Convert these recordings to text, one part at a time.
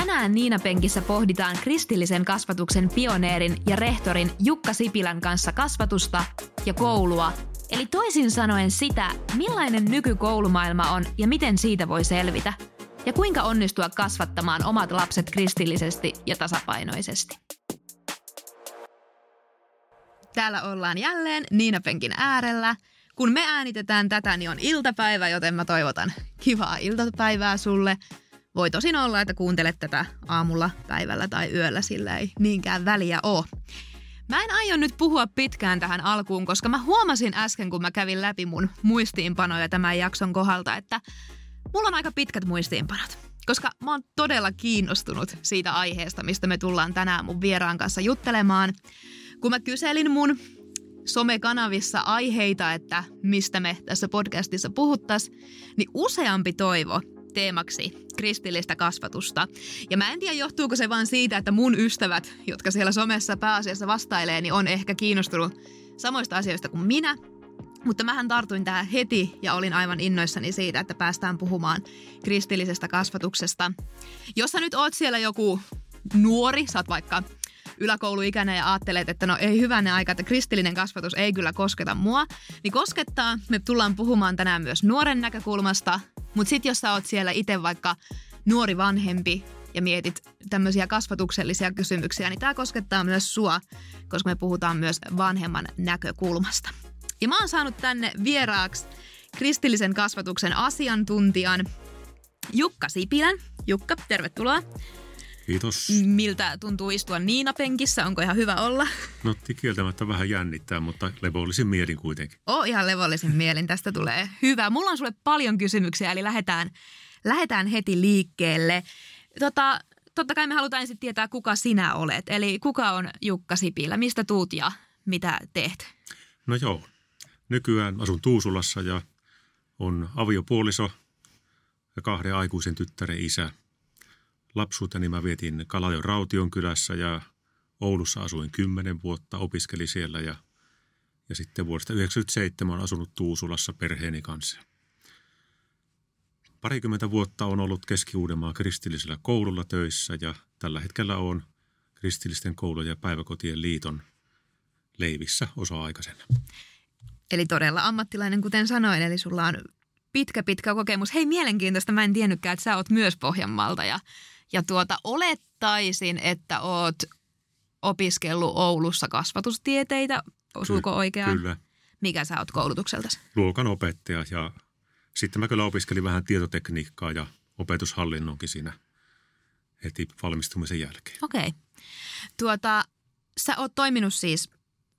Tänään Niina Penkissä pohditaan kristillisen kasvatuksen pioneerin ja rehtorin Jukka Sipilän kanssa kasvatusta ja koulua, eli toisin sanoen sitä, millainen nykykoulumaailma on ja miten siitä voi selvitä, ja kuinka onnistua kasvattamaan omat lapset kristillisesti ja tasapainoisesti. Täällä ollaan jälleen Niina Penkin äärellä. Kun me äänitetään tätä, niin on iltapäivä, joten mä toivotan kivaa iltapäivää sulle – voi tosin olla, että kuuntelet tätä aamulla, päivällä tai yöllä, sillä ei niinkään väliä ole. Mä en aio nyt puhua pitkään tähän alkuun, koska mä huomasin äsken, kun mä kävin läpi mun muistiinpanoja tämän jakson kohdalta, että mulla on aika pitkät muistiinpanot. Koska mä oon todella kiinnostunut siitä aiheesta, mistä me tullaan tänään mun vieraan kanssa juttelemaan. Kun mä kyselin mun somekanavissa aiheita, että mistä me tässä podcastissa puhuttas, niin useampi toivo teemaksi kristillistä kasvatusta. Ja mä en tiedä, johtuuko se vaan siitä, että mun ystävät, jotka siellä somessa pääasiassa vastailee, niin on ehkä kiinnostunut samoista asioista kuin minä. Mutta mähän tartuin tähän heti ja olin aivan innoissani siitä, että päästään puhumaan kristillisestä kasvatuksesta. Jos sä nyt oot siellä joku nuori, sä oot vaikka yläkouluikäinen ja ajattelet, että no ei hyvänä aika, että kristillinen kasvatus ei kyllä kosketa mua, niin koskettaa. Me tullaan puhumaan tänään myös nuoren näkökulmasta, mutta sitten jos sä oot siellä itse vaikka nuori vanhempi ja mietit tämmöisiä kasvatuksellisia kysymyksiä, niin tämä koskettaa myös sua, koska me puhutaan myös vanhemman näkökulmasta. Ja mä oon saanut tänne vieraaksi kristillisen kasvatuksen asiantuntijan Jukka Sipilän. Jukka, tervetuloa. Kiitos. Miltä tuntuu istua Niina-penkissä? Onko ihan hyvä olla? No kieltämättä vähän jännittää, mutta levollisin mielin kuitenkin. Oh, ihan levollisin mielin. Tästä tulee hyvä. Mulla on sulle paljon kysymyksiä, eli lähdetään, lähdetään heti liikkeelle. Tota, totta kai me halutaan ensin tietää, kuka sinä olet. Eli kuka on Jukka Sipilä? Mistä tuut ja mitä teet? No joo. Nykyään asun Tuusulassa ja on aviopuoliso ja kahden aikuisen tyttären isä – lapsuuteni mä vietin Kalajon Raution kylässä ja Oulussa asuin kymmenen vuotta, opiskeli siellä ja, ja sitten vuodesta 1997 olen asunut Tuusulassa perheeni kanssa. Parikymmentä vuotta on ollut Keski-Uudenmaan kristillisellä koululla töissä ja tällä hetkellä on kristillisten koulujen ja päiväkotien liiton leivissä osa-aikaisena. Eli todella ammattilainen, kuten sanoin, eli sulla on pitkä, pitkä kokemus. Hei, mielenkiintoista, mä en tiennytkään, että sä oot myös Pohjanmaalta ja ja tuota, olettaisin, että oot opiskellut Oulussa kasvatustieteitä. Osuuko oikein? Kyllä. Mikä sä oot koulutukseltasi? Luokan opettaja ja sitten mä kyllä opiskelin vähän tietotekniikkaa ja opetushallinnonkin siinä heti valmistumisen jälkeen. Okei. Okay. Tuota, sä oot toiminut siis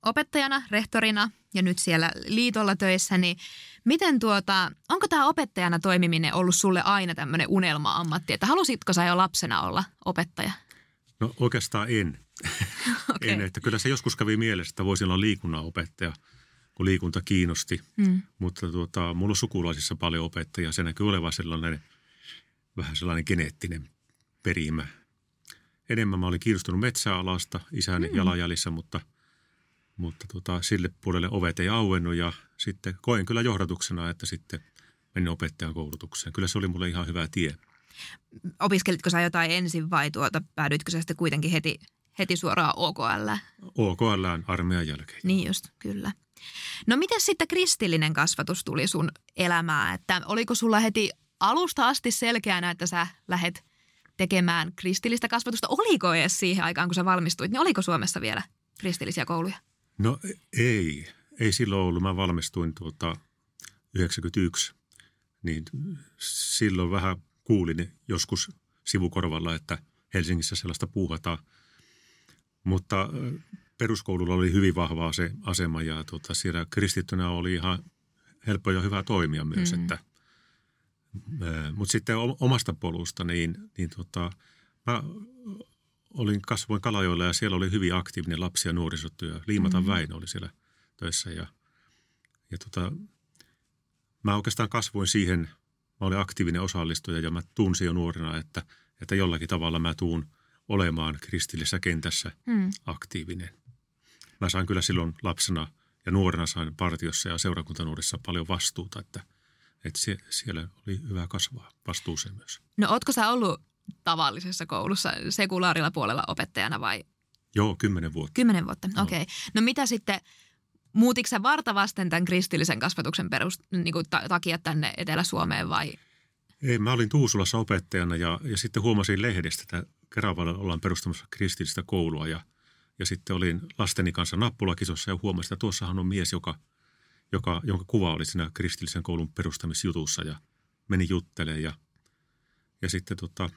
opettajana, rehtorina ja nyt siellä liitolla töissä, niin miten tuota, onko tämä opettajana toimiminen ollut sulle aina tämmöinen unelma-ammatti, että halusitko sä jo lapsena olla opettaja? No oikeastaan en. okay. en että kyllä se joskus kävi mielessä, että voisin olla liikunnan opettaja, kun liikunta kiinnosti. Mm. Mutta tuota, mulla on sukulaisissa paljon opettajia. Se näkyy olevan sellainen vähän sellainen geneettinen perimä. Enemmän mä olin kiinnostunut metsäalasta isäni mm. jalanjäljissä, mutta – mutta tota, sille puolelle ovet ei auennut ja sitten koin kyllä johdatuksena, että sitten menin opettajan koulutukseen. Kyllä se oli mulle ihan hyvä tie. Opiskelitko sä jotain ensin vai tuota, päädyitkö sä sitten kuitenkin heti, heti suoraan OKL? OKL armeijan jälkeen. Niin just, kyllä. No miten sitten kristillinen kasvatus tuli sun elämään? Että oliko sulla heti alusta asti selkeänä, että sä lähet tekemään kristillistä kasvatusta? Oliko edes siihen aikaan, kun sä valmistuit, niin oliko Suomessa vielä kristillisiä kouluja? No ei, ei silloin ollut. Mä valmistuin tuota 91, niin silloin vähän kuulin joskus sivukorvalla, että Helsingissä sellaista puuhataan. Mutta peruskoululla oli hyvin vahvaa se asema ja tuota, siellä kristittynä oli ihan helppo ja hyvä toimia myös. Mm. Että, mutta sitten omasta polusta, niin, niin tuota, mä olin kasvoin Kalajoilla ja siellä oli hyvin aktiivinen lapsi- ja nuorisotyö. Liimatan mm-hmm. Väinö oli siellä töissä ja, ja tota, mä oikeastaan kasvoin siihen, mä olin aktiivinen osallistuja ja mä tunsin jo nuorena, että, että jollakin tavalla mä tuun olemaan kristillisessä kentässä mm. aktiivinen. Mä sain kyllä silloin lapsena ja nuorena sain partiossa ja seurakuntanuorissa paljon vastuuta, että, että se, siellä oli hyvä kasvaa vastuuseen myös. No ootko sä ollut tavallisessa koulussa sekulaarilla puolella opettajana vai Joo, kymmenen vuotta. kymmenen vuotta? Okei. Okay. No mitä sitten, muutitko varta vasten tämän kristillisen kasvatuksen perust, niin kuin ta- takia tänne Etelä-Suomeen vai? Ei, mä olin Tuusulassa opettajana ja, ja sitten huomasin lehdestä, että Keravalla ollaan perustamassa kristillistä koulua ja, ja sitten olin lasteni kanssa nappulakisossa ja huomasin, että tuossahan on mies, joka, joka, jonka kuva oli siinä kristillisen koulun perustamisjutussa ja meni juttelemaan ja, ja sitten tota,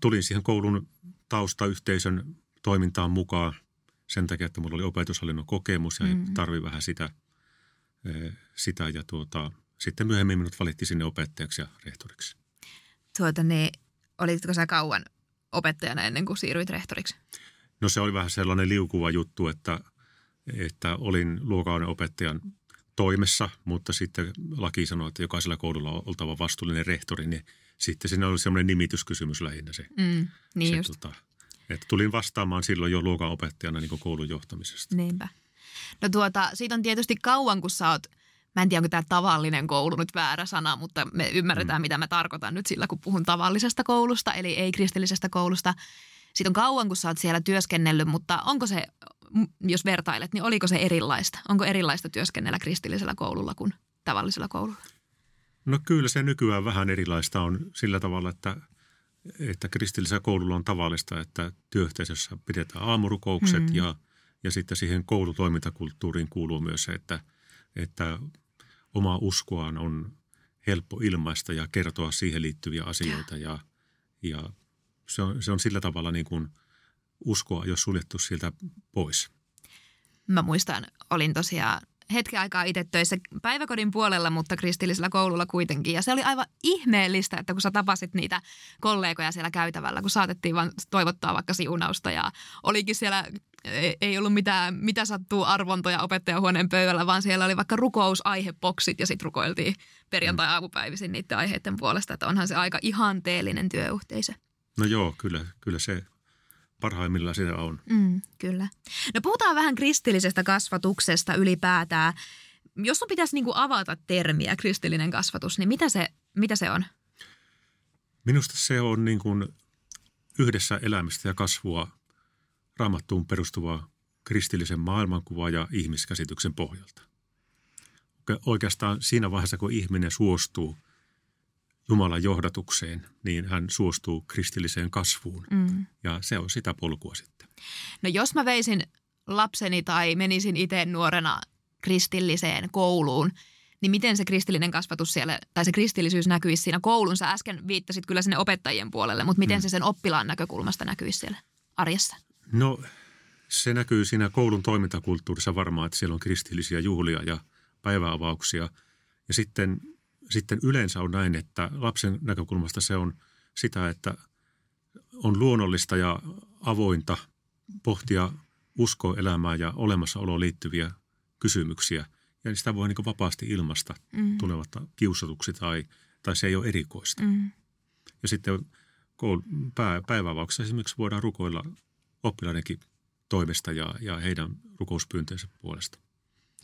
tulin siihen koulun taustayhteisön toimintaan mukaan sen takia, että mulla oli opetushallinnon kokemus ja Mm. tarvi vähän sitä, eh, sitä ja tuota, sitten myöhemmin minut valittiin sinne opettajaksi ja rehtoriksi. Tuota, niin, olitko sä kauan opettajana ennen kuin siirryit rehtoriksi? No se oli vähän sellainen liukuva juttu, että, että olin luokauden opettajan toimessa, mutta sitten laki sanoi, että jokaisella koululla on oltava vastuullinen rehtori, niin sitten siinä oli semmoinen nimityskysymys lähinnä se. Mm, niin se just. tota, että tulin vastaamaan silloin jo luokan opettajana niin koulun johtamisesta. Niinpä. No tuota, siitä on tietysti kauan, kun sä oot, mä en tiedä, onko tämä tavallinen koulu nyt väärä sana, mutta me ymmärretään, mm. mitä mä tarkoitan nyt sillä, kun puhun tavallisesta koulusta, eli ei kristillisestä koulusta. Siitä on kauan, kun sä oot siellä työskennellyt, mutta onko se, jos vertailet, niin oliko se erilaista? Onko erilaista työskennellä kristillisellä koululla kuin tavallisella koululla? No kyllä se nykyään vähän erilaista on sillä tavalla, että, että kristillisellä koululla on tavallista, että työyhteisössä pidetään aamurukoukset Mm. ja, ja sitten siihen koulutoimintakulttuuriin kuuluu myös se, että, että omaa uskoaan on helppo ilmaista ja kertoa siihen liittyviä asioita ja, ja se, on, se on sillä tavalla niin kuin uskoa, jos suljettu sieltä pois. Mä muistan, olin tosiaan hetken aikaa itse töissä päiväkodin puolella, mutta kristillisellä koululla kuitenkin. Ja se oli aivan ihmeellistä, että kun sä tapasit niitä kollegoja siellä käytävällä, kun saatettiin vaan toivottaa vaikka siunausta ja olikin siellä, ei- ei ollut mitään, mitä sattuu arvontoja opettajahuoneen pöydällä, vaan siellä oli vaikka rukousaiheboksit ja sitten rukoiltiin perjantai-aamupäivisin niiden aiheiden puolesta, että onhan se aika ihanteellinen työyhteisö. No joo, kyllä, kyllä se parhaimmillaan sitä on. Mm, kyllä. No puhutaan vähän kristillisestä kasvatuksesta ylipäätään. Jos sun pitäisi niinku avata termiä kristillinen kasvatus, niin mitä se, mitä se on? Minusta se on niin kuin yhdessä elämistä ja kasvua raamattuun perustuvaa kristillisen maailmankuvaa ja ihmiskäsityksen pohjalta. Oike- Oikeastaan siinä vaiheessa, kun ihminen suostuu Jumalan johdatukseen, niin hän suostuu kristilliseen kasvuun. Mm. Ja se on sitä polkua sitten. No jos mä veisin lapseni tai menisin itse nuorena kristilliseen kouluun, niin miten se kristillinen kasvatus siellä, tai se kristillisyys näkyisi siinä koulun? Sä äsken viittasit kyllä sinne opettajien puolelle, mutta miten Mm. se sen oppilaan näkökulmasta näkyisi siellä arjessa? No se näkyy siinä koulun toimintakulttuurissa varmaan, että siellä on kristillisiä juhlia ja päiväavauksia. Ja sitten, sitten yleensä on näin, että lapsen näkökulmasta se on sitä, että on luonnollista ja avointa pohtia uskoelämää ja olemassaoloon liittyviä kysymyksiä. Ja sitä voi niin vapaasti ilmasta Mm. tulevat kiusatuksi tai, tai se ei ole erikoista. Mm. Ja sitten pää, päiväavauksessa esimerkiksi voidaan rukoilla oppilaidenkin toimesta ja, ja heidän rukouspyyntöensä puolesta.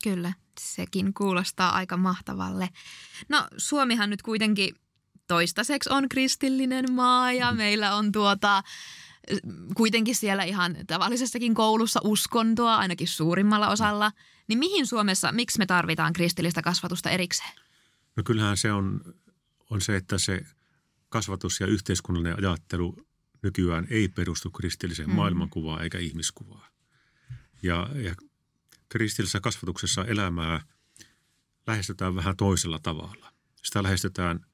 Kyllä, sekin kuulostaa aika mahtavalle. No Suomihan nyt kuitenkin toistaiseksi on kristillinen maa ja meillä on tuota kuitenkin siellä ihan tavallisessakin koulussa uskontoa, ainakin suurimmalla osalla. Niin mihin Suomessa, miksi me tarvitaan kristillistä kasvatusta erikseen? No kyllähän se on, on se, että se kasvatus ja yhteiskunnallinen ajattelu nykyään ei perustu kristilliseen Mm. mm. maailmankuvaan eikä ihmiskuvaan. Ja, ja kristillisessä kasvatuksessa elämää lähestytään vähän toisella tavalla. Sitä lähestytään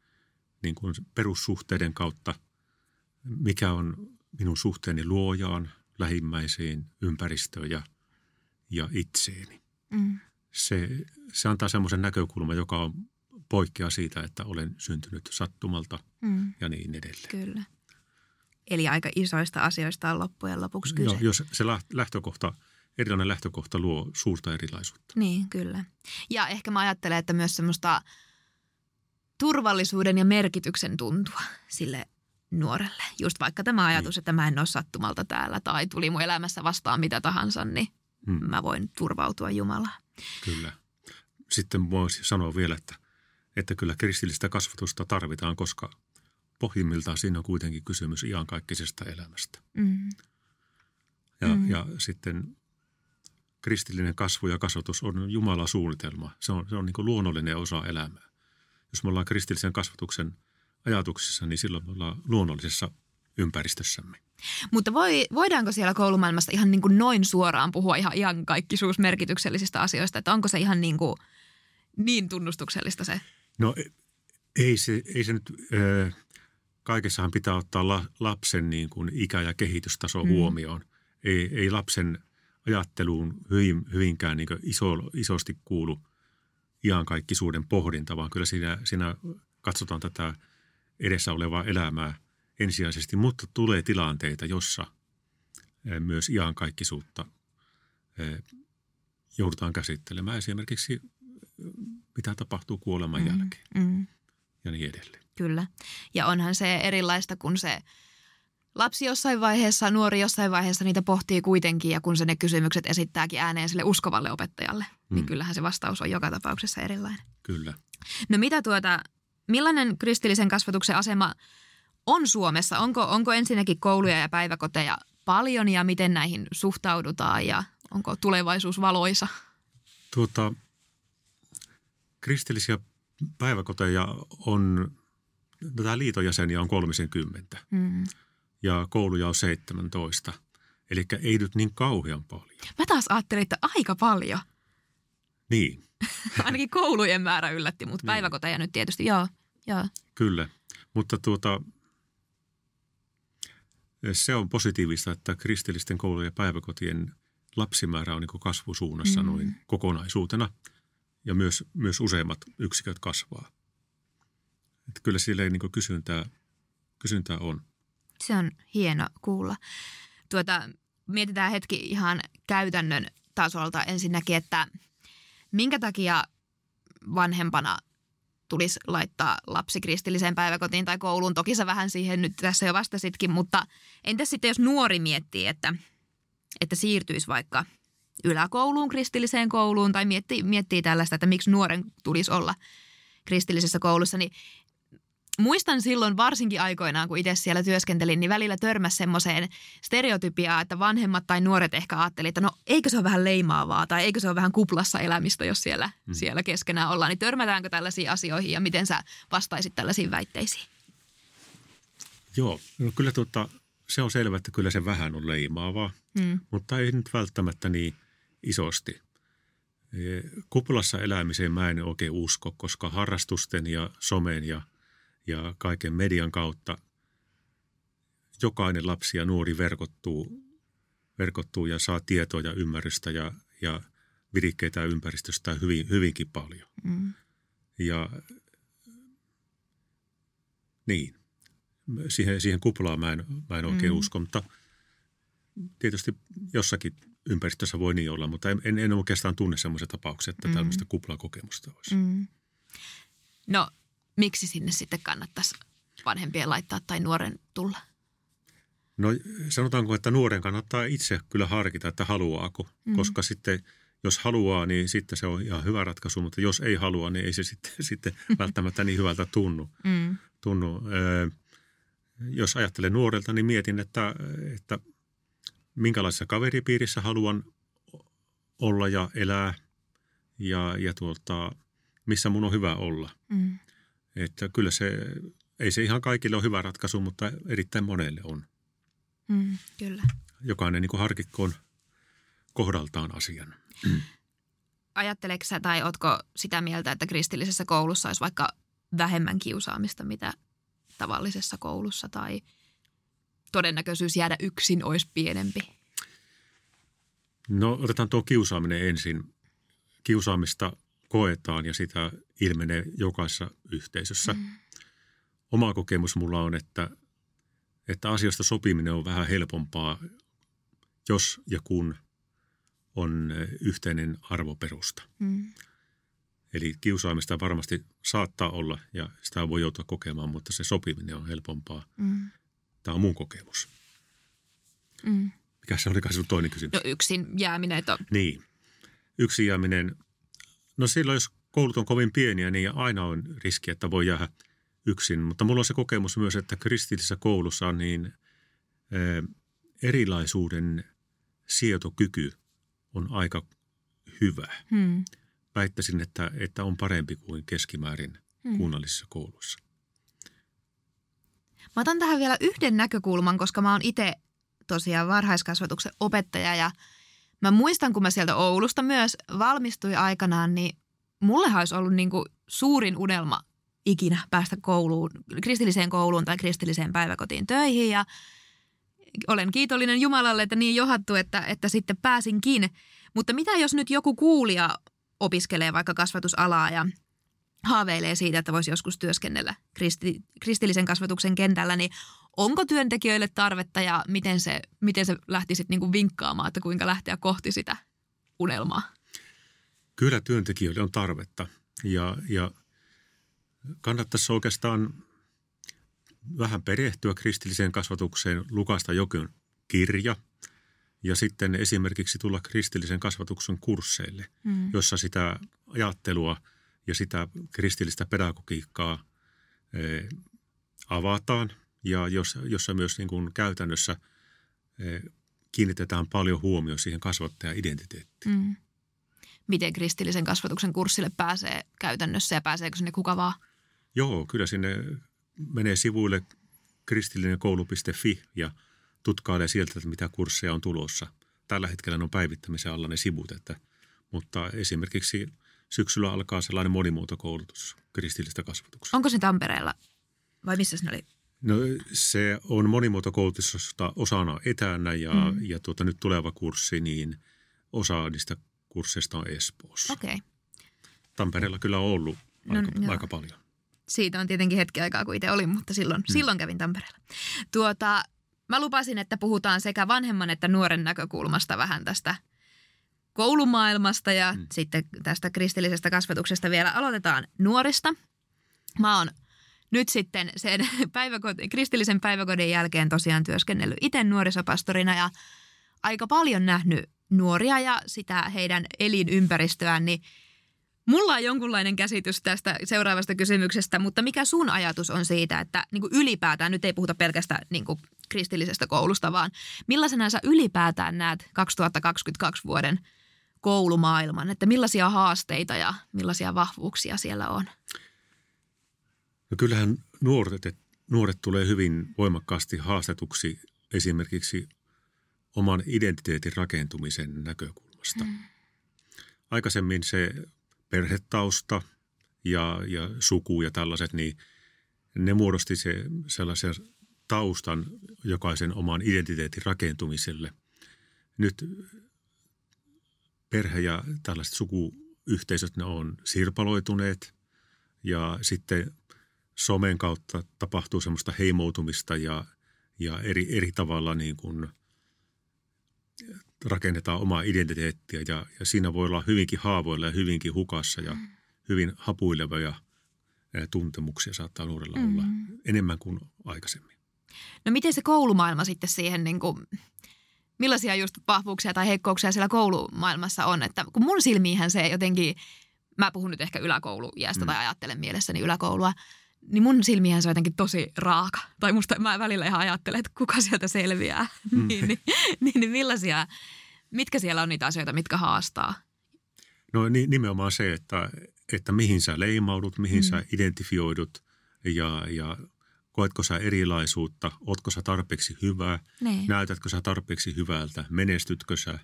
niin kuin perussuhteiden kautta, mikä on minun suhteeni luojaan, lähimmäisiin, ympäristöön ja, ja itseeni. Mm. Se, se antaa semmoisen näkökulman, joka on poikkea siitä, että olen syntynyt sattumalta Mm. ja niin edelleen. Kyllä. Eli aika isoista asioista on loppujen lopuksi kyse. Joo, jos se läht- lähtökohta, erilainen lähtökohta luo suurta erilaisuutta. Niin, kyllä. Ja ehkä mä ajattelen, että myös semmoista turvallisuuden ja merkityksen tuntua sille nuorelle. Just vaikka tämä ajatus, että mä en ole sattumalta täällä tai tuli mun elämässä vastaan mitä tahansa, niin Mm, mä voin turvautua Jumalaan. kyllä. Sitten voisi sanoa vielä, että, että kyllä kristillistä kasvatusta tarvitaan, koska pohjimmiltaan siinä on kuitenkin kysymys iankaikkisesta elämästä. Mm. Ja, mm. ja sitten kristillinen kasvu ja kasvatus on Jumalan suunnitelma. Se on, se on niin kuin luonnollinen osa elämää. Jos me ollaan kristillisen kasvatuksen ajatuksissa, niin silloin me ollaan luonnollisessa ympäristössämme. Mutta voi, voidaanko siellä koulumaailmassa ihan niin kuin noin suoraan puhua ihan iankaikkisuusmerkityksellisistä asioista? Että onko se ihan niin, kuin, niin tunnustuksellista se? No e- ei se, ei se nyt, ö, kaikessahan pitää ottaa la, lapsen niin kuin ikä- ja kehitystaso mm. huomioon. Ei, ei lapsen ajatteluun hyvin, hyvinkään niin iso, isosti kuulu iankaikkisuuden pohdinta, vaan kyllä siinä, siinä katsotaan tätä edessä olevaa elämää ensisijaisesti, mutta tulee tilanteita, jossa ö, myös iankaikkisuutta ö, joudutaan käsittelemään. Esimerkiksi ö, mitä tapahtuu kuoleman jälkeen Mm. ja niin edelleen. Kyllä. Ja onhan se erilaista, kun se lapsi jossain vaiheessa, nuori jossain vaiheessa niitä pohtii kuitenkin ja kun se ne kysymykset esittääkin ääneen sille uskovalle opettajalle, mm. niin Mm. kyllähän se vastaus on joka tapauksessa erilainen. Kyllä. No mitä tuota, millainen kristillisen kasvatuksen asema on Suomessa? Onko, onko ensinnäkin kouluja ja päiväkoteja paljon ja miten näihin suhtaudutaan ja onko tulevaisuus valoisa? Tuota, kristillisiä päiväkoteja on, tätä liiton jäseniä on 30 Mm. Ja kouluja on 17. Eli ei nyt niin kauhean paljon. Mä taas ajattelin, että aika paljon. Niin, Ainakin koulujen määrä yllätti, mutta Niin. päiväkoteja nyt tietysti, joo. joo. kyllä. Mutta tuota, se on positiivista, että kristillisten koulujen ja päiväkotien lapsimäärä on niin kasvusuunnassa Mm. noin kokonaisuutena. Ja myös, myös useimmat yksiköt kasvaa. Että kyllä sille niin kysyntää, kysyntää on. Se on hieno kuulla. Tuota, mietitään hetki ihan käytännön tasolta ensinnäkin, että minkä takia vanhempana tulisi laittaa lapsi kristilliseen päiväkotiin tai kouluun. Toki sä vähän siihen nyt tässä jo vastasitkin, mutta entäs sitten jos nuori miettii, että, että siirtyisi vaikka yläkouluun, kristilliseen kouluun tai miettii, miettii tällaista, että miksi nuoren tulisi olla kristillisessä koulussa, niin muistan silloin varsinkin aikoinaan, kun itse siellä työskentelin, niin välillä törmäsi semmoiseen stereotypiaan, että vanhemmat tai nuoret ehkä ajatteli, että no eikö se ole vähän leimaavaa tai eikö se ole vähän kuplassa elämistä, jos siellä, mm. Siellä keskenään ollaan. Niin törmätäänkö tällaisiin asioihin ja miten sä vastaisit tällaisiin väitteisiin? Joo, no kyllä tuota, se on selvä, että kyllä se vähän on leimaavaa, Mm. mutta ei nyt välttämättä niin isosti. Eh, Kuplassa elämiseen mä en oikein usko, koska harrastusten ja somen ja, ja kaiken median kautta jokainen lapsi ja nuori verkottuu, verkottuu ja saa tietoa ja ymmärrystä ja, ja virikkeitä ympäristöstä hyvin, hyvinkin paljon. Mm. Ja niin, siihen, siihen kuplaan mä en, mä en oikein Mm. usko, mutta tietysti jossakin ympäristössä voi niin olla, mutta en, en, en oikeastaan tunne semmoisia tapauksia, että Mm. tämmöistä kuplakokemusta olisi. Mm. No, miksi sinne sitten kannattaisi vanhempien laittaa tai nuoren tulla? No sanotaanko, että nuoren kannattaa itse kyllä harkita, että haluaako, Mm. koska sitten jos haluaa, niin sitten se on ihan hyvä ratkaisu, mutta jos ei halua, niin ei se sitten, sitten välttämättä niin hyvältä tunnu. Mm. tunnu. Öö, Jos ajattelen nuorelta, niin mietin, että, että minkälaisessa kaveripiirissä haluan olla ja elää ja, ja tuota, missä mun on hyvä olla. Mm. Että kyllä se, ei se ihan kaikille ole hyvä ratkaisu, mutta erittäin monelle on. Mm. Kyllä. Jokainen niin kuin harkikkoon kohdaltaan asian. Ajatteleeko sä tai ootko sitä mieltä, että kristillisessä koulussa olisi vaikka vähemmän kiusaamista, mitä tavallisessa koulussa tai todennäköisyys jäädä yksin olisi pienempi? No otetaan tuo kiusaaminen ensin. Kiusaamista koetaan ja sitä ilmenee jokaisessa yhteisössä. Mm. Oma kokemus mulla on, että, että asioista sopiminen on vähän helpompaa, jos ja kun on yhteinen arvoperusta. Mm. Eli kiusaamista varmasti saattaa olla ja sitä voi joutua kokemaan, mutta se sopiminen on helpompaa. Mm. Tämä on mun kokemus. Mm. Mikä se olikaan sun toinen kysymys? No yksin jääminen, että Niin. Yksin jääminen. No silloin, jos koulut on kovin pieniä, niin aina on riski, että voi jäädä yksin. Mutta mulla on se kokemus myös, että kristillisessä koulussa niin eh, erilaisuuden sietokyky on aika hyvä. Hmm. Väittäisin, että, että on parempi kuin keskimäärin hmm. kunnallisissa kouluissa. Mä otan tähän vielä yhden näkökulman, koska mä oon itse tosiaan varhaiskasvatuksen opettaja ja mä muistan, kun mä sieltä Oulusta myös valmistuin aikanaan, niin mullehan olisi ollut niin kuin suurin unelma ikinä päästä kouluun, kristilliseen kouluun tai kristilliseen päiväkotiin töihin ja olen kiitollinen Jumalalle, että niin johattu, että, että sitten pääsinkin. Mutta mitä jos nyt joku kuulija opiskelee vaikka kasvatusalaa ja haaveilee siitä, että voisi joskus työskennellä kristi, kristillisen kasvatuksen kentällä, niin onko työntekijöille tarvetta ja miten se, miten se lähti sitten niinku vinkkaamaan, että kuinka lähteä kohti sitä unelmaa? Kyllä työntekijöille on tarvetta ja, ja kannattaisi oikeastaan vähän perehtyä kristilliseen kasvatukseen, lukasta jokin kirja ja sitten esimerkiksi tulla kristillisen kasvatuksen kursseille, mm. jossa sitä ajattelua ja sitä kristillistä pedagogiikkaa eh, avataan ja jos, jossa myös niin kuin käytännössä eh, kiinnitetään paljon huomioon siihen kasvattajan identiteettiin. Mm. Miten kristillisen kasvatuksen kurssille pääsee käytännössä ja pääseekö sinne kuka vaan? Joo, kyllä sinne menee sivuille kristillinen koulu.fi ja tutkailee sieltä, että mitä kursseja on tulossa. Tällä hetkellä ne on päivittämisen alla ne sivut, että, mutta esimerkiksi syksyllä alkaa sellainen monimuotokoulutus kristillistä kasvatuksesta. Onko se Tampereella vai missä se oli? No se on monimuotokoulutusta osana etänä ja, mm. ja tuota, nyt tuleva kurssi, niin osa niistä kursseista on Espoossa. Okei. Okay. Tampereella kyllä on ollut no, aika, no, aika paljon. Siitä on tietenkin hetki aikaa, kun itse olin, mutta silloin, mm. silloin kävin Tampereella. Tuota, mä lupasin, että puhutaan sekä vanhemman että nuoren näkökulmasta vähän tästä koulumaailmasta ja mm. sitten tästä kristillisestä kasvatuksesta vielä aloitetaan nuorista. Mä oon nyt sitten sen päiväkoti, kristillisen päiväkodin jälkeen tosiaan työskennellyt itse nuorisopastorina ja aika paljon nähnyt nuoria ja sitä heidän elinympäristöään, niin Mulla on jonkunlainen käsitys tästä seuraavasta kysymyksestä, mutta mikä sun ajatus on siitä, että niin kuin ylipäätään, nyt ei puhuta pelkästään niin kuin kristillisestä koulusta, vaan millaisena sä ylipäätään näet 2022 vuoden koulumaailman, että millaisia haasteita ja millaisia vahvuuksia siellä on? No kyllähän nuoret, nuoret tulee hyvin voimakkaasti haastetuksi esimerkiksi oman identiteetin rakentumisen näkökulmasta. Mm. Aikaisemmin se perhetausta ja, ja suku ja tällaiset, niin ne muodosti se sellaisen taustan jokaisen oman identiteetin rakentumiselle. Nyt perhe ja tällaiset sukuyhteisöt, ne on sirpaloituneet ja sitten somen kautta tapahtuu semmoista heimoutumista ja, ja eri, eri tavalla niin kuin rakennetaan omaa identiteettiä ja, ja siinä voi olla hyvinkin haavoilla ja hyvinkin hukassa ja mm. hyvin hapuilevia tuntemuksia saattaa nuorella mm. olla enemmän kuin aikaisemmin. No miten se koulumaailma sitten siihen, niin kuin, millaisia just vahvuuksia tai heikkouksia siellä koulumaailmassa on? Että kun mun silmiinhän se jotenkin, mä puhun nyt ehkä yläkoulujäästä mm. tai ajattelen mielessäni yläkoulua, niin mun silmihän se on jotenkin tosi raaka. Tai musta mä välillä ihan ajattelen, että kuka sieltä selviää. Mm. niin, niin, niin, niin millaisia, mitkä siellä on niitä asioita, mitkä haastaa? No nimenomaan se, että, että mihin sä leimaudut, mihin mm. sä identifioidut ja, ja koetko sä erilaisuutta, ootko sä tarpeeksi hyvä, niin. näytätkö sä tarpeeksi hyvältä, menestytkö sä.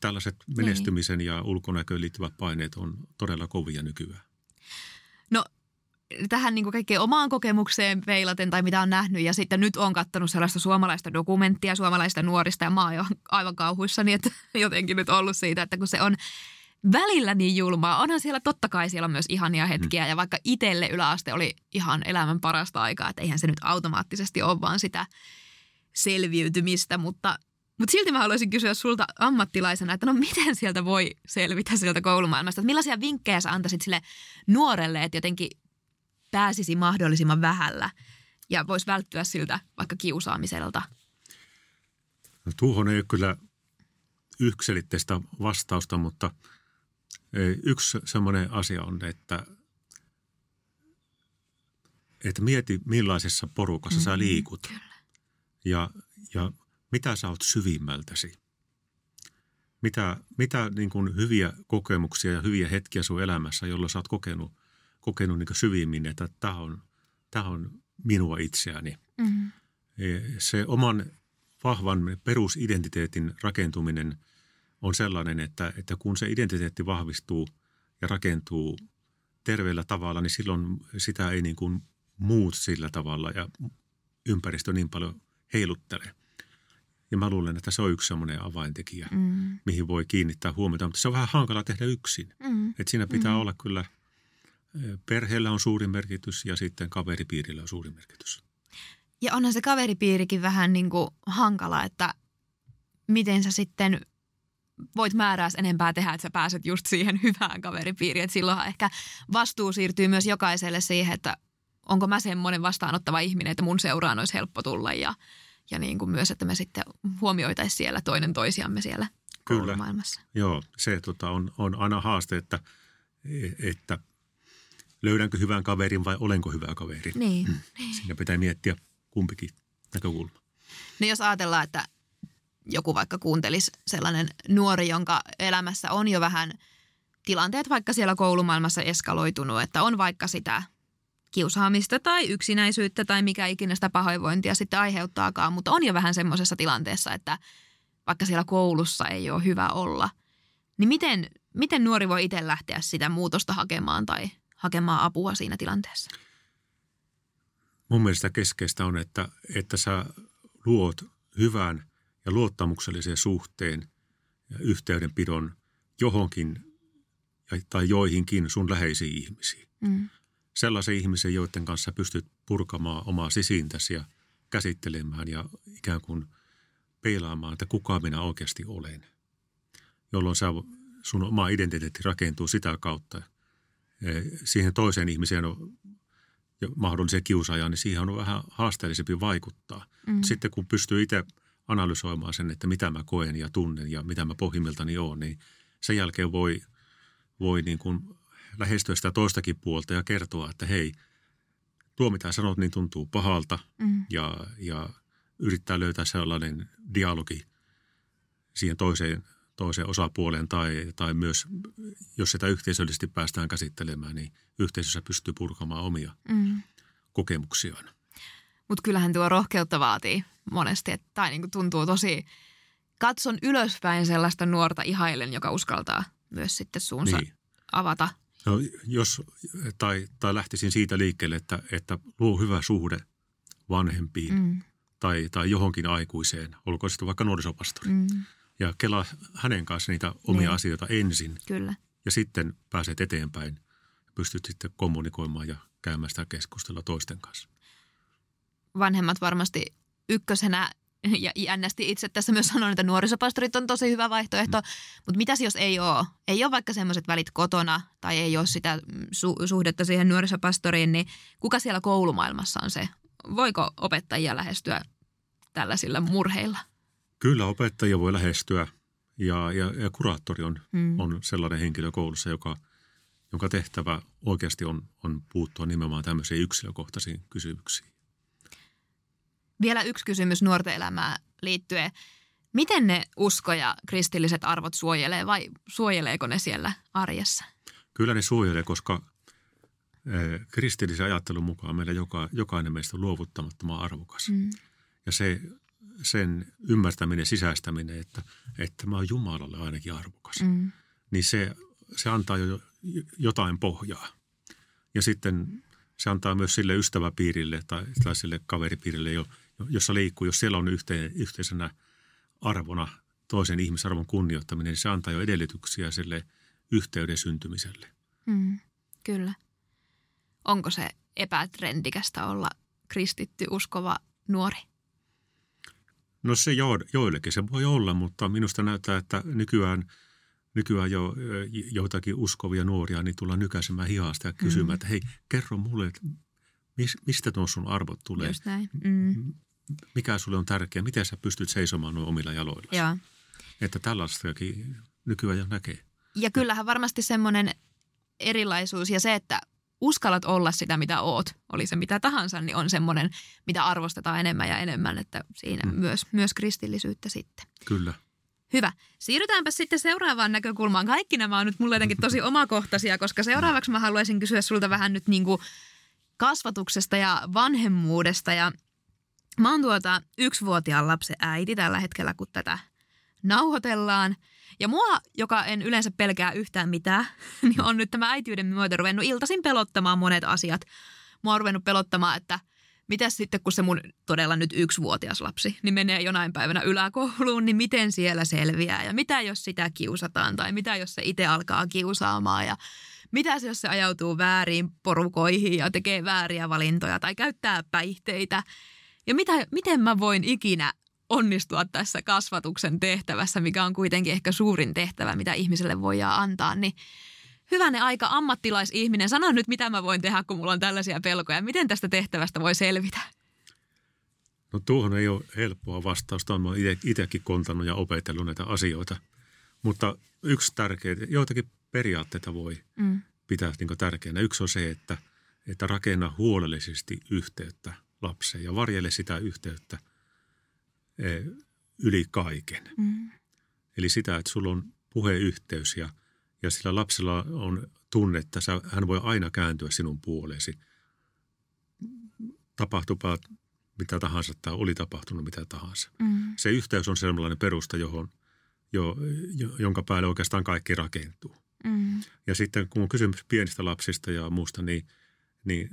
Tällaiset niin. menestymisen niin. ja ulkonäköön liittyvät paineet on todella kovia nykyään. No tähän niin kuin kaikkeen omaan kokemukseen peilaten tai mitä on nähnyt ja sitten nyt on katsonut sellaista suomalaista dokumenttia suomalaista nuorista ja mä oon jo aivan kauhuissani, että jotenkin nyt ollut siitä, että kun se on välillä niin julmaa. Onhan siellä totta kai siellä on myös ihania hetkiä mm. ja vaikka itselle yläaste oli ihan elämän parasta aikaa, että eihän se nyt automaattisesti ole vaan sitä selviytymistä, mutta, mutta silti mä haluaisin kysyä sulta ammattilaisena, että no miten sieltä voi selvitä sieltä koulumaailmasta? Että millaisia vinkkejä sä antaisit sille nuorelle, että jotenkin pääsisi mahdollisimman vähällä ja voisi välttyä siltä vaikka kiusaamiselta? No, tuohon ei ole kyllä yksilitteistä vastausta, mutta yksi semmoinen asia on, että että mieti millaisessa porukassa mm, sä liikut. Kyllä. Ja, ja mitä sä oot syvimmältäsi. Mitä, mitä niin kuin hyviä kokemuksia ja hyviä hetkiä sun elämässä, jolloin sä oot kokenut, kokenut niin syvimmin, että tämä on, tämä on minua itseäni. Mm. Se oman vahvan perusidentiteetin rakentuminen on sellainen, että, että kun se identiteetti vahvistuu ja rakentuu terveellä tavalla, niin silloin sitä ei niin kuin muut sillä tavalla ja ympäristö niin paljon heiluttele. Ja mä luulen, että se on yksi semmoinen avaintekijä, Mm. mihin voi kiinnittää huomiota, mutta se on vähän hankala tehdä yksin. Mm. Että siinä pitää Mm. olla kyllä, eh, perheellä on suuri merkitys ja sitten kaveripiirillä on suuri merkitys. Ja onhan se kaveripiirikin vähän niin kuin hankala, että miten sä sitten voit määrää enempää tehdä, että sä pääset just siihen hyvään kaveripiiriin. Että silloinhan ehkä vastuu siirtyy myös jokaiselle siihen, että onko mä semmoinen vastaanottava ihminen, että mun seuraan olisi helppo tulla ja, ja niin kuin myös, että me sitten huomioitaisiin siellä toinen toisiamme siellä Kyllä. maailmassa. Joo, se tota, on, on aina haaste, että, että löydänkö hyvän kaverin vai olenko hyvä kaveri. Niin. Siinä pitää miettiä kumpikin näkökulma. No jos ajatellaan, että joku vaikka kuuntelisi sellainen nuori, jonka elämässä on jo vähän tilanteet vaikka siellä koulumaailmassa eskaloitunut, että on vaikka sitä kiusaamista tai yksinäisyyttä tai mikä ikinä sitä pahoinvointia sitten aiheuttaakaan, mutta on jo vähän semmoisessa tilanteessa, että vaikka siellä koulussa ei ole hyvä olla, niin miten, miten nuori voi itse lähteä sitä muutosta hakemaan tai hakemaan apua siinä tilanteessa? Mun mielestä keskeistä on, että, että sä luot hyvän ja luottamuksellisen suhteen ja yhteydenpidon johonkin tai joihinkin sun läheisiin ihmisiin. Mm. Sellaisen ihmisen, joiden kanssa pystyt purkamaan omaa sisintäsi ja käsittelemään ja ikään kuin peilaamaan, että kuka minä oikeasti olen. Jolloin sä, sun oma identiteetti rakentuu sitä kautta. Eh, Siihen toiseen ihmiseen on ja mahdolliseen kiusaajaan, niin siihen on vähän haasteellisempi vaikuttaa. Mm. Sitten kun pystyy itse analysoimaan sen, että mitä mä koen ja tunnen ja mitä mä pohjimmiltani oon, niin sen jälkeen voi, voi niin kuin lähestyä sitä toistakin puolta ja kertoa, että hei, tuo mitä sanot, niin tuntuu pahalta Mm. ja, ja yrittää löytää sellainen dialogi siihen toiseen, toiseen osapuoleen tai, tai myös, jos sitä yhteisöllisesti päästään käsittelemään, niin yhteisössä pystyy purkamaan omia Mm. kokemuksiaan. Mutta kyllähän tuo rohkeutta vaatii monesti, että tai niinku tuntuu tosi, katson ylöspäin sellaista nuorta ihailen, joka uskaltaa myös sitten suunsa niin. Niin. avata. No, jos, tai, tai lähtisin siitä liikkeelle, että, että luo hyvä suhde vanhempiin Mm. tai, tai johonkin aikuiseen, olkoon sitten vaikka nuorisopastori. Mm. Ja kelaa hänen kanssa niitä omia Niin. asioita ensin Kyllä. ja sitten pääset eteenpäin. Pystyt sitten kommunikoimaan ja käymään sitä keskustelua toisten kanssa. Vanhemmat varmasti ykkösenä ja jännästi itse tässä myös sanon, että nuorisopastorit on tosi hyvä vaihtoehto. Mm. Mutta mitäs jos ei ole? Ei ole vaikka semmoiset välit kotona tai ei ole sitä su- suhdetta siihen nuorisopastoriin, niin kuka siellä koulumaailmassa on se? Voiko opettajia lähestyä tällaisilla murheilla? Kyllä opettajia voi lähestyä ja, ja, ja kuraattori on, Mm. on sellainen henkilö koulussa, joka, jonka tehtävä oikeasti on, on puuttua nimenomaan tämmöisiin yksilökohtaisiin kysymyksiin. Vielä yksi kysymys nuorten elämään liittyen. Miten ne usko ja kristilliset arvot suojelee vai suojeleeko ne siellä arjessa? Kyllä ne suojelee, koska eh, kristillisen ajattelun mukaan meillä joka, jokainen meistä on luovuttamattoman arvokas. Mm. Ja se, sen ymmärtäminen, sisäistäminen, että, että mä oon Jumalalle ainakin arvokas, Mm. niin se, se antaa jo jotain pohjaa. Ja sitten se antaa myös sille ystäväpiirille tai, tai sille kaveripiirille, jo, jossa liikkuu, jos siellä on yhteen, yhteisenä arvona toisen ihmisarvon kunnioittaminen, niin se antaa jo edellytyksiä sille yhteyden syntymiselle. Mm. Kyllä. Onko se epätrendikästä olla kristitty uskova nuori? No se jo, joillekin se voi olla, mutta minusta näyttää, että nykyään, nykyään jo ö, joitakin uskovia nuoria niin tullaan nykäisemään hihasta ja kysymään, Mm. että hei, kerro mulle, että mis, mistä tuon sun arvot tulee? Just näin. Mm. Mikä sulle on tärkeää? Miten sä pystyt seisomaan omilla jaloilla? Joo. Että tällaistakin nykyään jo näkee. Ja kyllähän varmasti semmoinen erilaisuus ja se, että uskallat olla sitä, mitä oot, oli se mitä tahansa, niin on semmoinen, mitä arvostetaan enemmän ja enemmän, että siinä mm. myös, myös kristillisyyttä sitten. Kyllä. Hyvä. Siirrytäänpä sitten seuraavaan näkökulmaan. Kaikki nämä on nyt mulle jotenkin tosi omakohtaisia, koska seuraavaksi mä haluaisin kysyä sulta vähän nyt niin kuin kasvatuksesta ja vanhemmuudesta. Ja mä oon tuota yksivuotiaan lapsen äiti tällä hetkellä, kun tätä nauhoitellaan. Ja mua, joka en yleensä pelkää yhtään mitään, niin on nyt tämä äitiyden myötä ruvennut iltaisin pelottamaan monet asiat. Mua on ruvennut pelottamaan, että – Mitäs sitten, kun se mun todella nyt yksivuotias lapsi, niin menee jonain päivänä yläkouluun, niin miten siellä selviää? Ja mitä jos sitä kiusataan tai mitä jos se itse alkaa kiusaamaan ja mitä jos se ajautuu väärin porukoihin ja tekee vääriä valintoja tai käyttää päihteitä? Ja mitä, miten mä voin ikinä onnistua tässä kasvatuksen tehtävässä, mikä on kuitenkin ehkä suurin tehtävä, mitä ihmiselle voidaan antaa, niin hyvänen aika ammattilaisihminen, sano nyt mitä mä voin tehdä, kun mulla on tällaisia pelkoja. Miten tästä tehtävästä voi selvitä? No tuohon ei ole helppoa vastausta, olen itsekin kontannut ja opetellut näitä asioita. Mutta yksi tärkeä, joitakin periaatteita voi mm. pitää niin tärkeänä. Yksi on se, että, että rakenna huolellisesti yhteyttä lapseen ja varjele sitä yhteyttä e, yli kaiken. Mm. Eli sitä, että sulla on puheyhteys ja – ja sillä lapsella on tunne, että hän voi aina kääntyä sinun puoleesi. Tapahtupa mitä tahansa tai oli tapahtunut mitä tahansa. Mm. Se yhteys on sellainen perusta, johon, jo, jonka päälle oikeastaan kaikki rakentuu. Mm. Ja sitten kun on kysymys pienistä lapsista ja muusta, niin, niin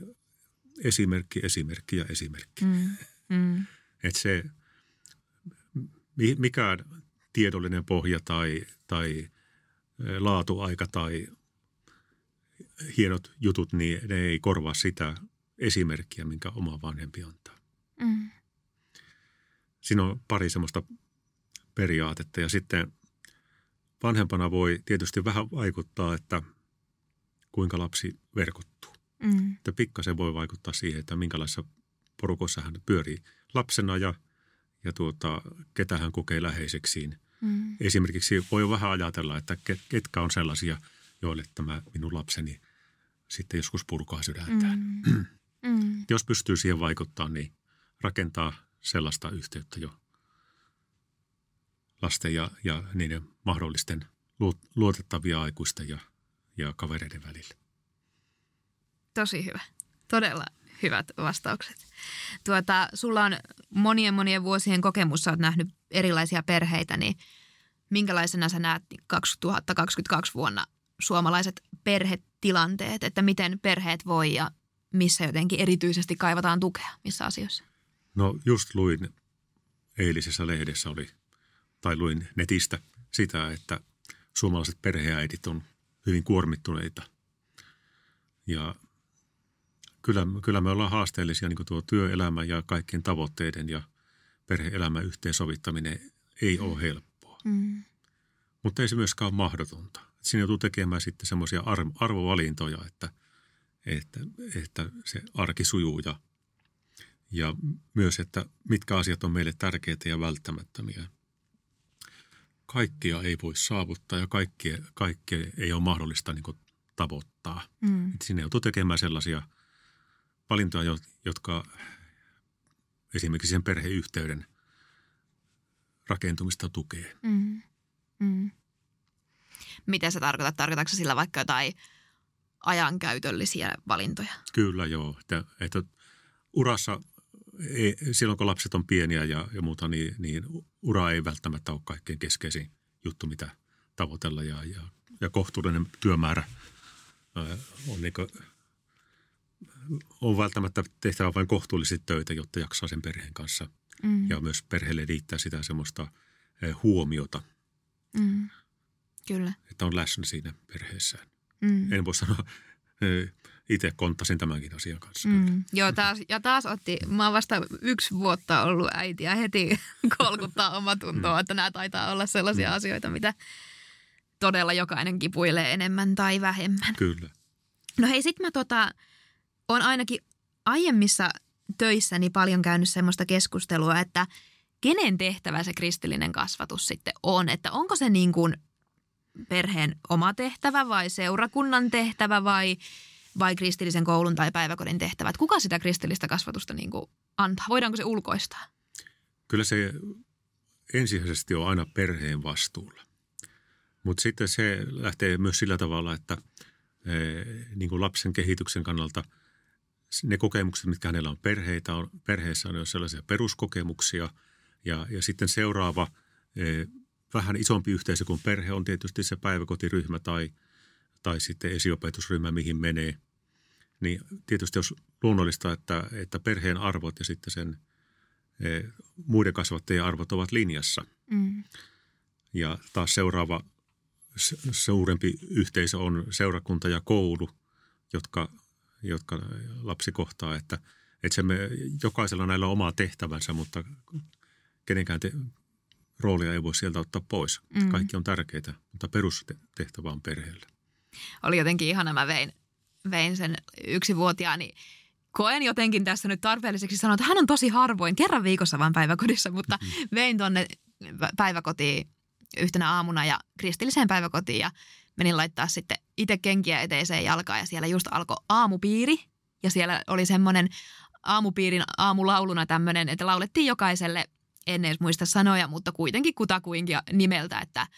esimerkki, esimerkki ja esimerkki. Mm. Mm. Että se, mikään tiedollinen pohja tai, tai – laatuaika tai hienot jutut, niin ne ei korvaa sitä esimerkkiä, minkä oma vanhempi antaa. Mm. Siinä on pari semmoista periaatetta ja sitten vanhempana voi tietysti vähän vaikuttaa, että kuinka lapsi verkottuu. Mm. Että pikkasen voi vaikuttaa siihen, että minkälaisessa porukossa hän pyörii lapsena ja, ja tuota, ketä hän kokee läheiseksiin – Mm. Esimerkiksi voi vähän ajatella, että ketkä on sellaisia, joille tämä minun lapseni sitten joskus purkaa sydäntään. Mm. Mm. Jos pystyy siihen vaikuttaa, niin rakentaa sellaista yhteyttä jo lasten ja, ja niiden mahdollisten luotettavia aikuisten ja, ja kavereiden välillä. Tosi hyvä. Todella hyvät vastaukset. Tuota, sulla on monien monien vuosien kokemus, sä oot nähnyt erilaisia perheitä, niin minkälaisena sä näet 2022 vuonna suomalaiset perhetilanteet, että miten perheet voi ja missä jotenkin erityisesti kaivataan tukea, missä asioissa? No just luin eilisessä lehdessä oli, tai luin netistä sitä, että suomalaiset perheäidit on hyvin kuormittuneita. Ja kyllä, kyllä me ollaan haasteellisia niin tuo työelämä ja kaikkien tavoitteiden ja perheelämän yhteensovittaminen ei ole helppoa. Mm. Mutta ei se myöskään ole mahdotonta. Siinä joutuu tekemään sitten semmoisia arvovalintoja, että, että, että se arki sujuu ja, ja myös, että mitkä asiat on meille tärkeitä ja välttämättömiä. Kaikkia ei voi saavuttaa ja kaikkia, kaikkea ei ole mahdollista niin tavoittaa. Mm. siinä joutuu tekemään sellaisia – valintoja, jotka esimerkiksi sen perheyhteyden rakentumista tukee. Mm. Mm. Mitä se tarkoittaa? Tarkoitatko sillä vaikka jotain ajankäytöllisiä valintoja? Kyllä joo. Että, että urassa ei, silloin kun lapset on pieniä ja, ja muuta, niin, niin ura ei välttämättä ole kaikkein keskeisin juttu, mitä tavoitella. Ja, ja, ja kohtuullinen työmäärä on niin on välttämättä tehtävä vain kohtuullisesti töitä, jotta jaksaa sen perheen kanssa. Mm. Ja myös perheelle riittää sitä semmoista eh, huomiota. Mm. Kyllä. Että on läsnä siinä perheessään. Mm. En voi sanoa, eh, itse konttasin tämänkin asian kanssa. Mm. Joo, taas, ja taas otti, mä oon vasta yksi vuotta ollut äiti ja heti kolkuttaa oma tuntoa, mm. että nämä taitaa olla sellaisia mm. asioita, mitä todella jokainen kipuilee enemmän tai vähemmän. Kyllä. No hei, sit mä tota, olen ainakin aiemmissa töissäni paljon käynyt semmoista keskustelua, että kenen tehtävä se kristillinen kasvatus sitten on. Että onko se niin kuin perheen oma tehtävä vai seurakunnan tehtävä vai vai kristillisen koulun tai päiväkodin tehtävät? Kuka sitä kristillistä kasvatusta niin kuin antaa? Voidaanko se ulkoistaa? Kyllä se ensisijaisesti on aina perheen vastuulla. Mutta sitten se lähtee myös sillä tavalla, että niin kuin lapsen kehityksen kannalta ne kokemukset, mitkä hänellä on perheitä, on, perheessä on jo sellaisia peruskokemuksia. Ja, ja sitten seuraava vähän isompi yhteisö kuin perhe on tietysti se päiväkotiryhmä tai, tai sitten esiopetusryhmä, mihin menee. Niin tietysti jos luonnollista, että, että perheen arvot ja sitten sen e, muiden kasvattajien arvot ovat linjassa. Mm. Ja taas seuraava suurempi yhteisö on seurakunta ja koulu, jotka, jotka lapsi kohtaa, että, että se me, jokaisella näillä on oma tehtävänsä, mutta kenenkään te, roolia ei voi sieltä ottaa pois. Mm. Kaikki on tärkeitä, mutta perustehtävä on perheelle. Oli jotenkin ihana, mä vein, vein sen yksivuotiaani koen jotenkin tässä nyt tarpeelliseksi sanoa, että hän on tosi harvoin, kerran viikossa vain päiväkodissa, mutta mm-hmm. vein tuonne päiväkotiin yhtenä aamuna ja kristilliseen päiväkotiin ja menin laittaa sitten itse kenkiä eteiseen jalkaan ja siellä just alkoi aamupiiri. Ja siellä oli semmoinen aamupiirin aamulauluna tämmöinen, että laulettiin jokaiselle, en edes muista sanoja, mutta kuitenkin kutakuinkin nimeltä, että –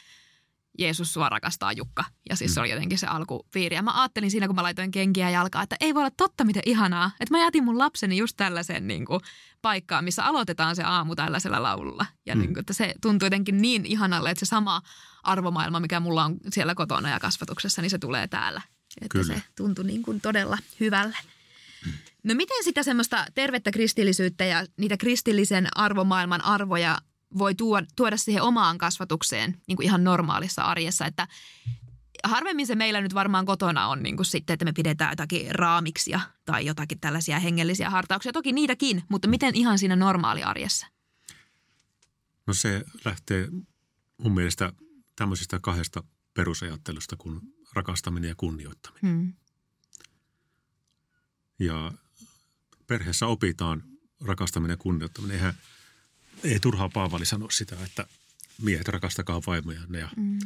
Jeesus sua rakastaa Jukka. Ja siis se oli jotenkin se alkupiiri. Ja mä ajattelin siinä, kun mä laitoin kenkiä jalkaa, että ei voi olla totta miten ihanaa. Että mä jätin mun lapseni just tällaisen niin kuin, paikkaan, missä aloitetaan se aamu tällaisella laululla. Ja mm. niin kuin, että se tuntui jotenkin niin ihanalle, että se sama arvomaailma, mikä mulla on siellä kotona ja kasvatuksessa, niin se tulee täällä. Että Kyllä. se tuntui niin kuin todella hyvälle. No miten sitä semmoista tervettä kristillisyyttä ja niitä kristillisen arvomaailman arvoja voi tuoda, tuoda siihen omaan kasvatukseen niin kuin ihan normaalissa arjessa, että harvemmin se meillä nyt varmaan kotona on niin kuin sitten, että me pidetään jotakin raamiksia tai jotakin tällaisia hengellisiä hartauksia. Toki niitäkin, mutta miten ihan siinä normaaliarjessa? No se lähtee mun mielestä tämmöisestä kahdesta perusajattelusta kuin rakastaminen ja kunnioittaminen. Hmm. Ja perheessä opitaan rakastaminen ja kunnioittaminen. Eihän – ei turhaa Paavali sano sitä, että miehet rakastakaa vaimojanne ja, mm.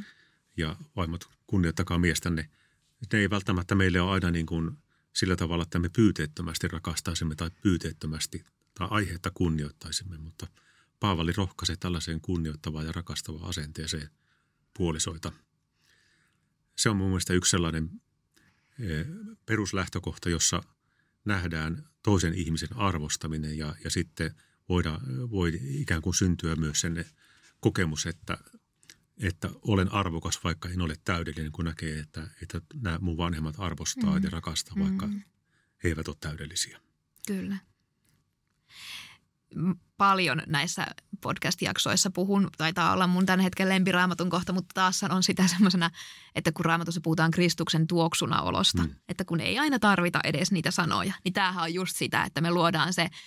ja vaimot kunnioittakaa miestänne. Ne ei välttämättä meille ole aina niin kuin sillä tavalla, että me pyyteettömästi rakastaisimme tai pyyteettömästi tai aiheetta kunnioittaisimme, mutta Paavali rohkaisee tällaiseen kunnioittavaan ja rakastavaan asenteeseen puolisoita. Se on mun mielestä yksi sellainen eh, peruslähtökohta, jossa nähdään toisen ihmisen arvostaminen ja, ja sitten – voida, voi ikään kuin syntyä myös sen kokemus, että, että olen arvokas, vaikka en ole täydellinen, kun näkee, että, että nämä mun vanhemmat arvostaa mm. ja rakastaa, vaikka mm. he eivät ole täydellisiä. Kyllä. Paljon näissä podcast-jaksoissa puhun, taitaa olla mun tämän hetken lempiraamatun kohta, mutta taas on sitä semmoisena, että kun raamatussa puhutaan Kristuksen tuoksuna olosta, mm. että kun ei aina tarvita edes niitä sanoja, niin tämähän on just sitä, että me luodaan se –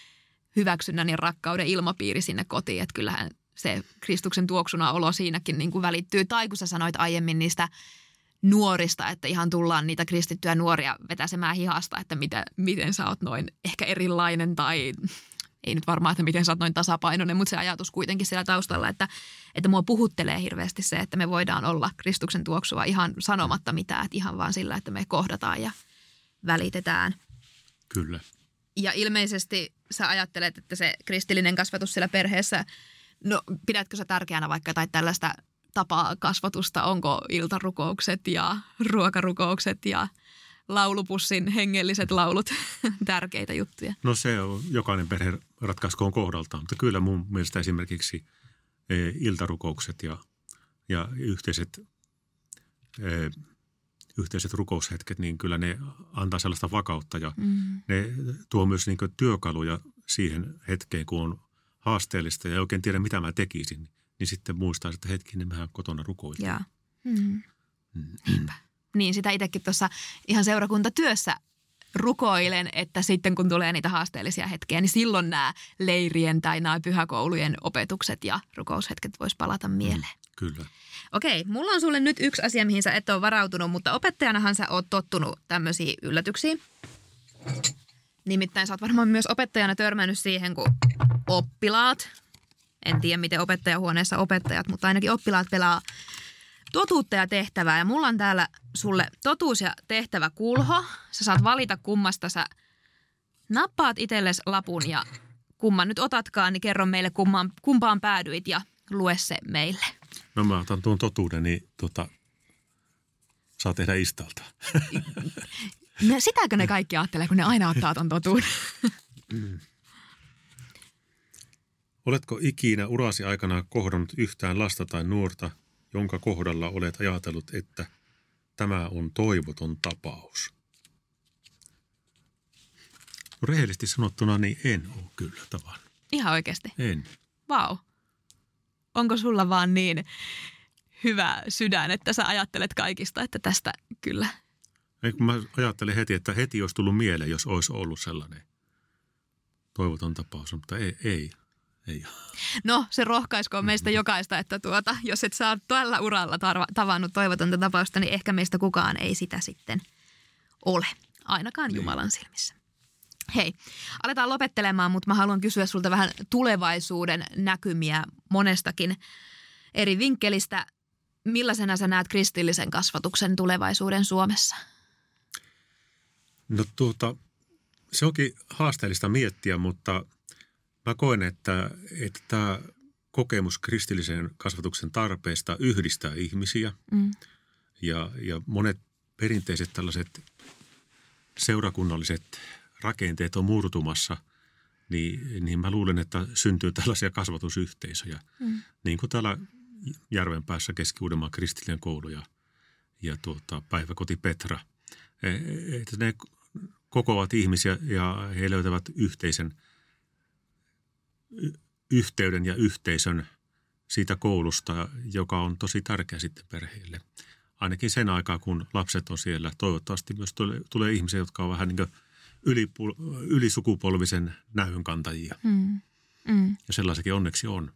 hyväksynnän ja rakkauden ilmapiiri sinne kotiin. Että kyllähän se Kristuksen tuoksuna olo siinäkin niin kuin välittyy. Tai kun sä sanoit aiemmin niistä nuorista, että ihan tullaan niitä kristittyjä nuoria vetäsemään hihasta, että miten, miten sä oot noin ehkä erilainen tai ei nyt varmaan, että miten sä oot noin tasapainoinen, mutta se ajatus kuitenkin siellä taustalla, että, että mua puhuttelee hirveästi se, että me voidaan olla Kristuksen tuoksua ihan sanomatta mitään, että ihan vaan sillä, että me kohdataan ja välitetään. Kyllä. Ja ilmeisesti sä ajattelet, että se kristillinen kasvatus siellä perheessä, no pidätkö sä tärkeänä vaikka tai tällaista tapaa kasvatusta, onko iltarukoukset ja ruokarukoukset ja laulupussin hengelliset laulut tärkeitä juttuja? No se on, jokainen perhe ratkaiskoon kohdaltaan, mutta kyllä mun mielestä esimerkiksi e, iltarukoukset ja, ja yhteiset e, yhteiset rukoushetket, niin kyllä ne antaa sellaista vakautta ja mm. ne tuo myös niin työkaluja siihen hetkeen, kun on haasteellista ja ei oikein tiedä, mitä mä tekisin. Niin sitten muistaa, että hetkinen, mehän kotona rukoillaan. Mm. Mm. Niin, sitä itsekin tuossa ihan seurakuntatyössä rukoilen, että sitten kun tulee niitä haasteellisia hetkiä, niin silloin nämä leirien tai nämä pyhäkoulujen opetukset ja rukoushetket vois palata mieleen. Mm, kyllä. Okei, mulla on sulle nyt yksi asia, mihin sä et ole varautunut, mutta opettajanahan sä oot tottunut tämmöisiin yllätyksiin. Nimittäin sä oot varmaan myös opettajana törmännyt siihen, kun oppilaat, en tiedä miten opettajahuoneessa opettajat, mutta ainakin oppilaat pelaa totuutta ja tehtävää. Ja mulla on täällä sulle totuus ja tehtävä kulho. Sä saat valita kummasta sä nappaat itsellesi lapun ja kumman nyt otatkaan, niin kerro meille kummaan, kumpaan päädyit ja lue se meille. No mä otan tuon totuuden, niin tota, saa tehdä istalta. No, sitäkö ne kaikki ajattelee, kun ne aina ottaa ton totuuden? Oletko ikinä urasi aikana kohdannut yhtään lasta tai nuorta, jonka kohdalla olet ajatellut, että tämä on toivoton tapaus? No, rehellisesti sanottuna niin en ole kyllä tavannut. Ihan oikeasti. En. Vau. Onko sulla vaan niin hyvä sydän, että sä ajattelet kaikista, että tästä kyllä. Ei, kun mä ajattelin heti, että heti olisi tullut mieleen, jos olisi ollut sellainen toivoton tapaus, mutta ei, ei, ei. No, se rohkaiskoon meistä jokaista, että tuota, jos et saa tällä uralla tarva, tavannut toivotonta tapausta, niin ehkä meistä kukaan ei sitä sitten ole, ainakaan niin. Jumalan silmissä. Hei, aletaan lopettelemaan, mutta mä haluan kysyä sulta vähän tulevaisuuden näkymiä monestakin eri vinkkelistä. Millaisena sä näet kristillisen kasvatuksen tulevaisuuden Suomessa? No tuota, se onkin haasteellista miettiä, mutta mä koen, että, että tämä kokemus kristillisen kasvatuksen tarpeesta yhdistää ihmisiä. Mm. Ja, ja monet perinteiset tällaiset seurakunnalliset rakenteet on murtumassa, niin, niin mä luulen, että syntyy tällaisia kasvatusyhteisöjä. Mm. Niin kuin täällä Järvenpäässä Keski-Uudenmaan kristillinen koulu ja, ja tuota, päiväkoti Petra. E, että ne kokoavat ihmisiä ja he löytävät yhteisen yhteyden ja yhteisön siitä koulusta, joka on tosi tärkeä sitten perheille. Ainakin sen aikaa, kun lapset on siellä. Toivottavasti myös tulee, tulee ihmisiä, jotka on vähän niin kuin ylisukupolvisen näyn kantajia. Mm. Mm. Ja sellaisakin onneksi on.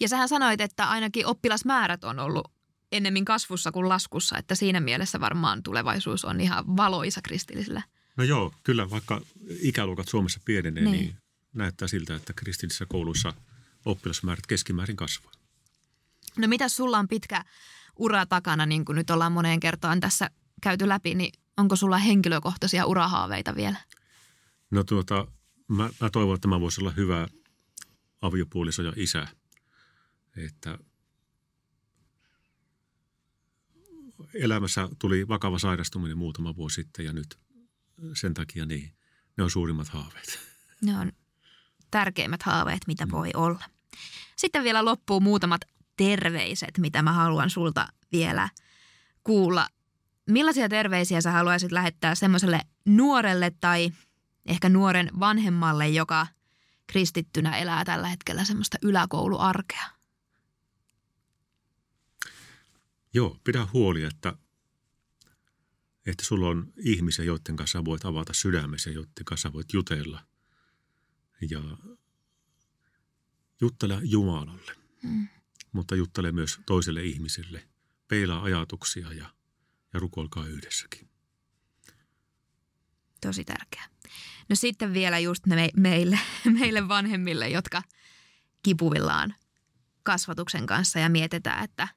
Ja sähän sanoit, että ainakin oppilasmäärät on ollut ennemmin kasvussa kuin laskussa, että siinä mielessä varmaan tulevaisuus on ihan valoisa kristillisillä. No joo, kyllä vaikka ikäluokat Suomessa pienenee, niin, niin näyttää siltä, että kristillisissä kouluissa oppilasmäärät keskimäärin kasvaa. No mitä sulla on pitkä ura takana, niin kuin nyt ollaan moneen kertaan tässä käyty läpi, niin onko sulla henkilökohtaisia urahaaveita vielä? No tuota, mä, mä toivon, että mä voisin olla hyvä aviopuoliso ja isä. Että elämässä tuli vakava sairastuminen muutama vuosi sitten ja nyt sen takia niin, ne on suurimmat haaveet. Ne on tärkeimmät haaveet, mitä mm. voi olla. Sitten vielä loppuu muutamat terveiset, mitä mä haluan sulta vielä kuulla. Millaisia terveisiä sä haluaisit lähettää semmoiselle nuorelle tai ehkä nuoren vanhemmalle, joka kristittynä elää tällä hetkellä semmoista yläkouluarkea? Joo, pidä huoli, että, että sulla on ihmisiä, joiden kanssa voit avata sydämessä, joiden kanssa voit jutella. Ja juttele Jumalalle, hmm. mutta juttele myös toiselle ihmiselle. Peilaa ajatuksia ja, ja rukoilkaa yhdessäkin. Tosi tärkeää. No sitten vielä just me, meille, meille vanhemmille, jotka kipuvillaan kasvatuksen kanssa ja mietitään, että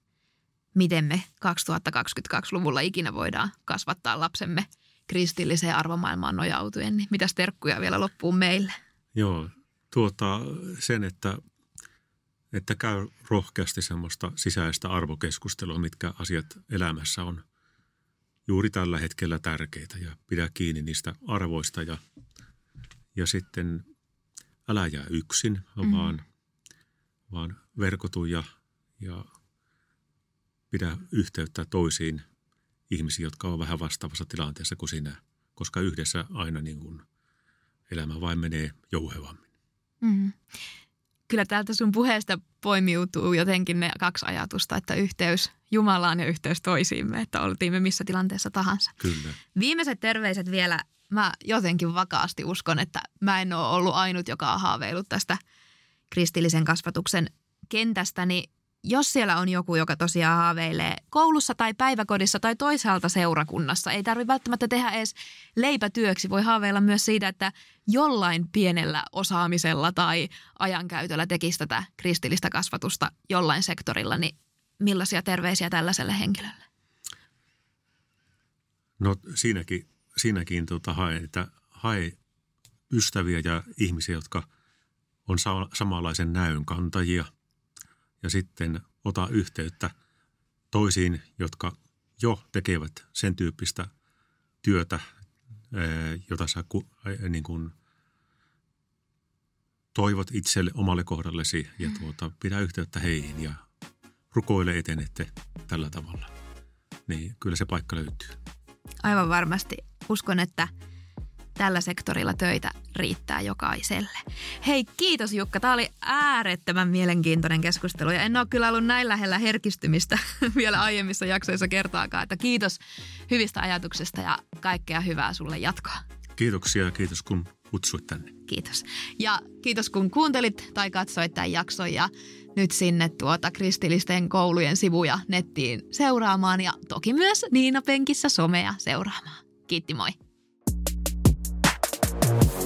miten me 2022-luvulla ikinä voidaan kasvattaa lapsemme kristilliseen arvomaailmaan nojautuen. Niin mitäs terkkuja vielä loppuun meille? Joo, tuota, sen, että, että käy rohkeasti semmoista sisäistä arvokeskustelua, mitkä asiat elämässä on juuri tällä hetkellä tärkeitä ja pidä kiinni niistä arvoista ja, ja sitten älä jää yksin, mm. vaan, vaan verkotu ja, ja pidä yhteyttä toisiin ihmisiin, jotka ovat vähän vastaavassa tilanteessa kuin sinä, koska yhdessä aina niin kuin elämä vain menee jouhevammin. Mm. Kyllä täältä sun puheesta poimiutuu jotenkin ne kaksi ajatusta, että yhteys Jumalaan ja yhteys toisiimme, että oltiin me missä tilanteessa tahansa. Kyllä. Viimeiset terveiset vielä. Mä jotenkin vakaasti uskon, että mä en ole ollut ainut, joka on haaveillut tästä kristillisen kasvatuksen kentästä, niin jos siellä on joku, joka tosiaan haaveilee koulussa tai päiväkodissa tai toisaalta seurakunnassa, ei tarvitse välttämättä tehdä edes leipätyöksi. Voi haaveilla myös siitä, että jollain pienellä osaamisella tai ajankäytöllä tekisi tätä kristillistä kasvatusta jollain sektorilla, niin millaisia terveisiä tällaiselle henkilölle? No siinäkin, siinäkin tota, hae, että hae ystäviä ja ihmisiä, jotka on sa- samanlaisen näön kantajia ja sitten ota yhteyttä toisiin, jotka jo tekevät sen tyyppistä työtä, jota sä niin kuin toivot itselle omalle kohdallesi ja tuota, pidä yhteyttä heihin ja rukoile etenette tällä tavalla. Niin kyllä se paikka löytyy. Aivan varmasti. Uskon, että tällä sektorilla töitä riittää jokaiselle. Hei, kiitos Jukka. Tämä oli äärettömän mielenkiintoinen keskustelu ja en ole kyllä ollut näin lähellä herkistymistä vielä aiemmissa jaksoissa kertaakaan. Että kiitos hyvistä ajatuksista ja kaikkea hyvää sulle jatkoa. Kiitoksia ja kiitos kun kutsuit tänne. Kiitos. Ja kiitos kun kuuntelit tai katsoit tämän jakson ja nyt sinne tuota kristillisten koulujen sivuja nettiin seuraamaan ja toki myös Niina Penkissä somea seuraamaan. Kiitti moi! thank you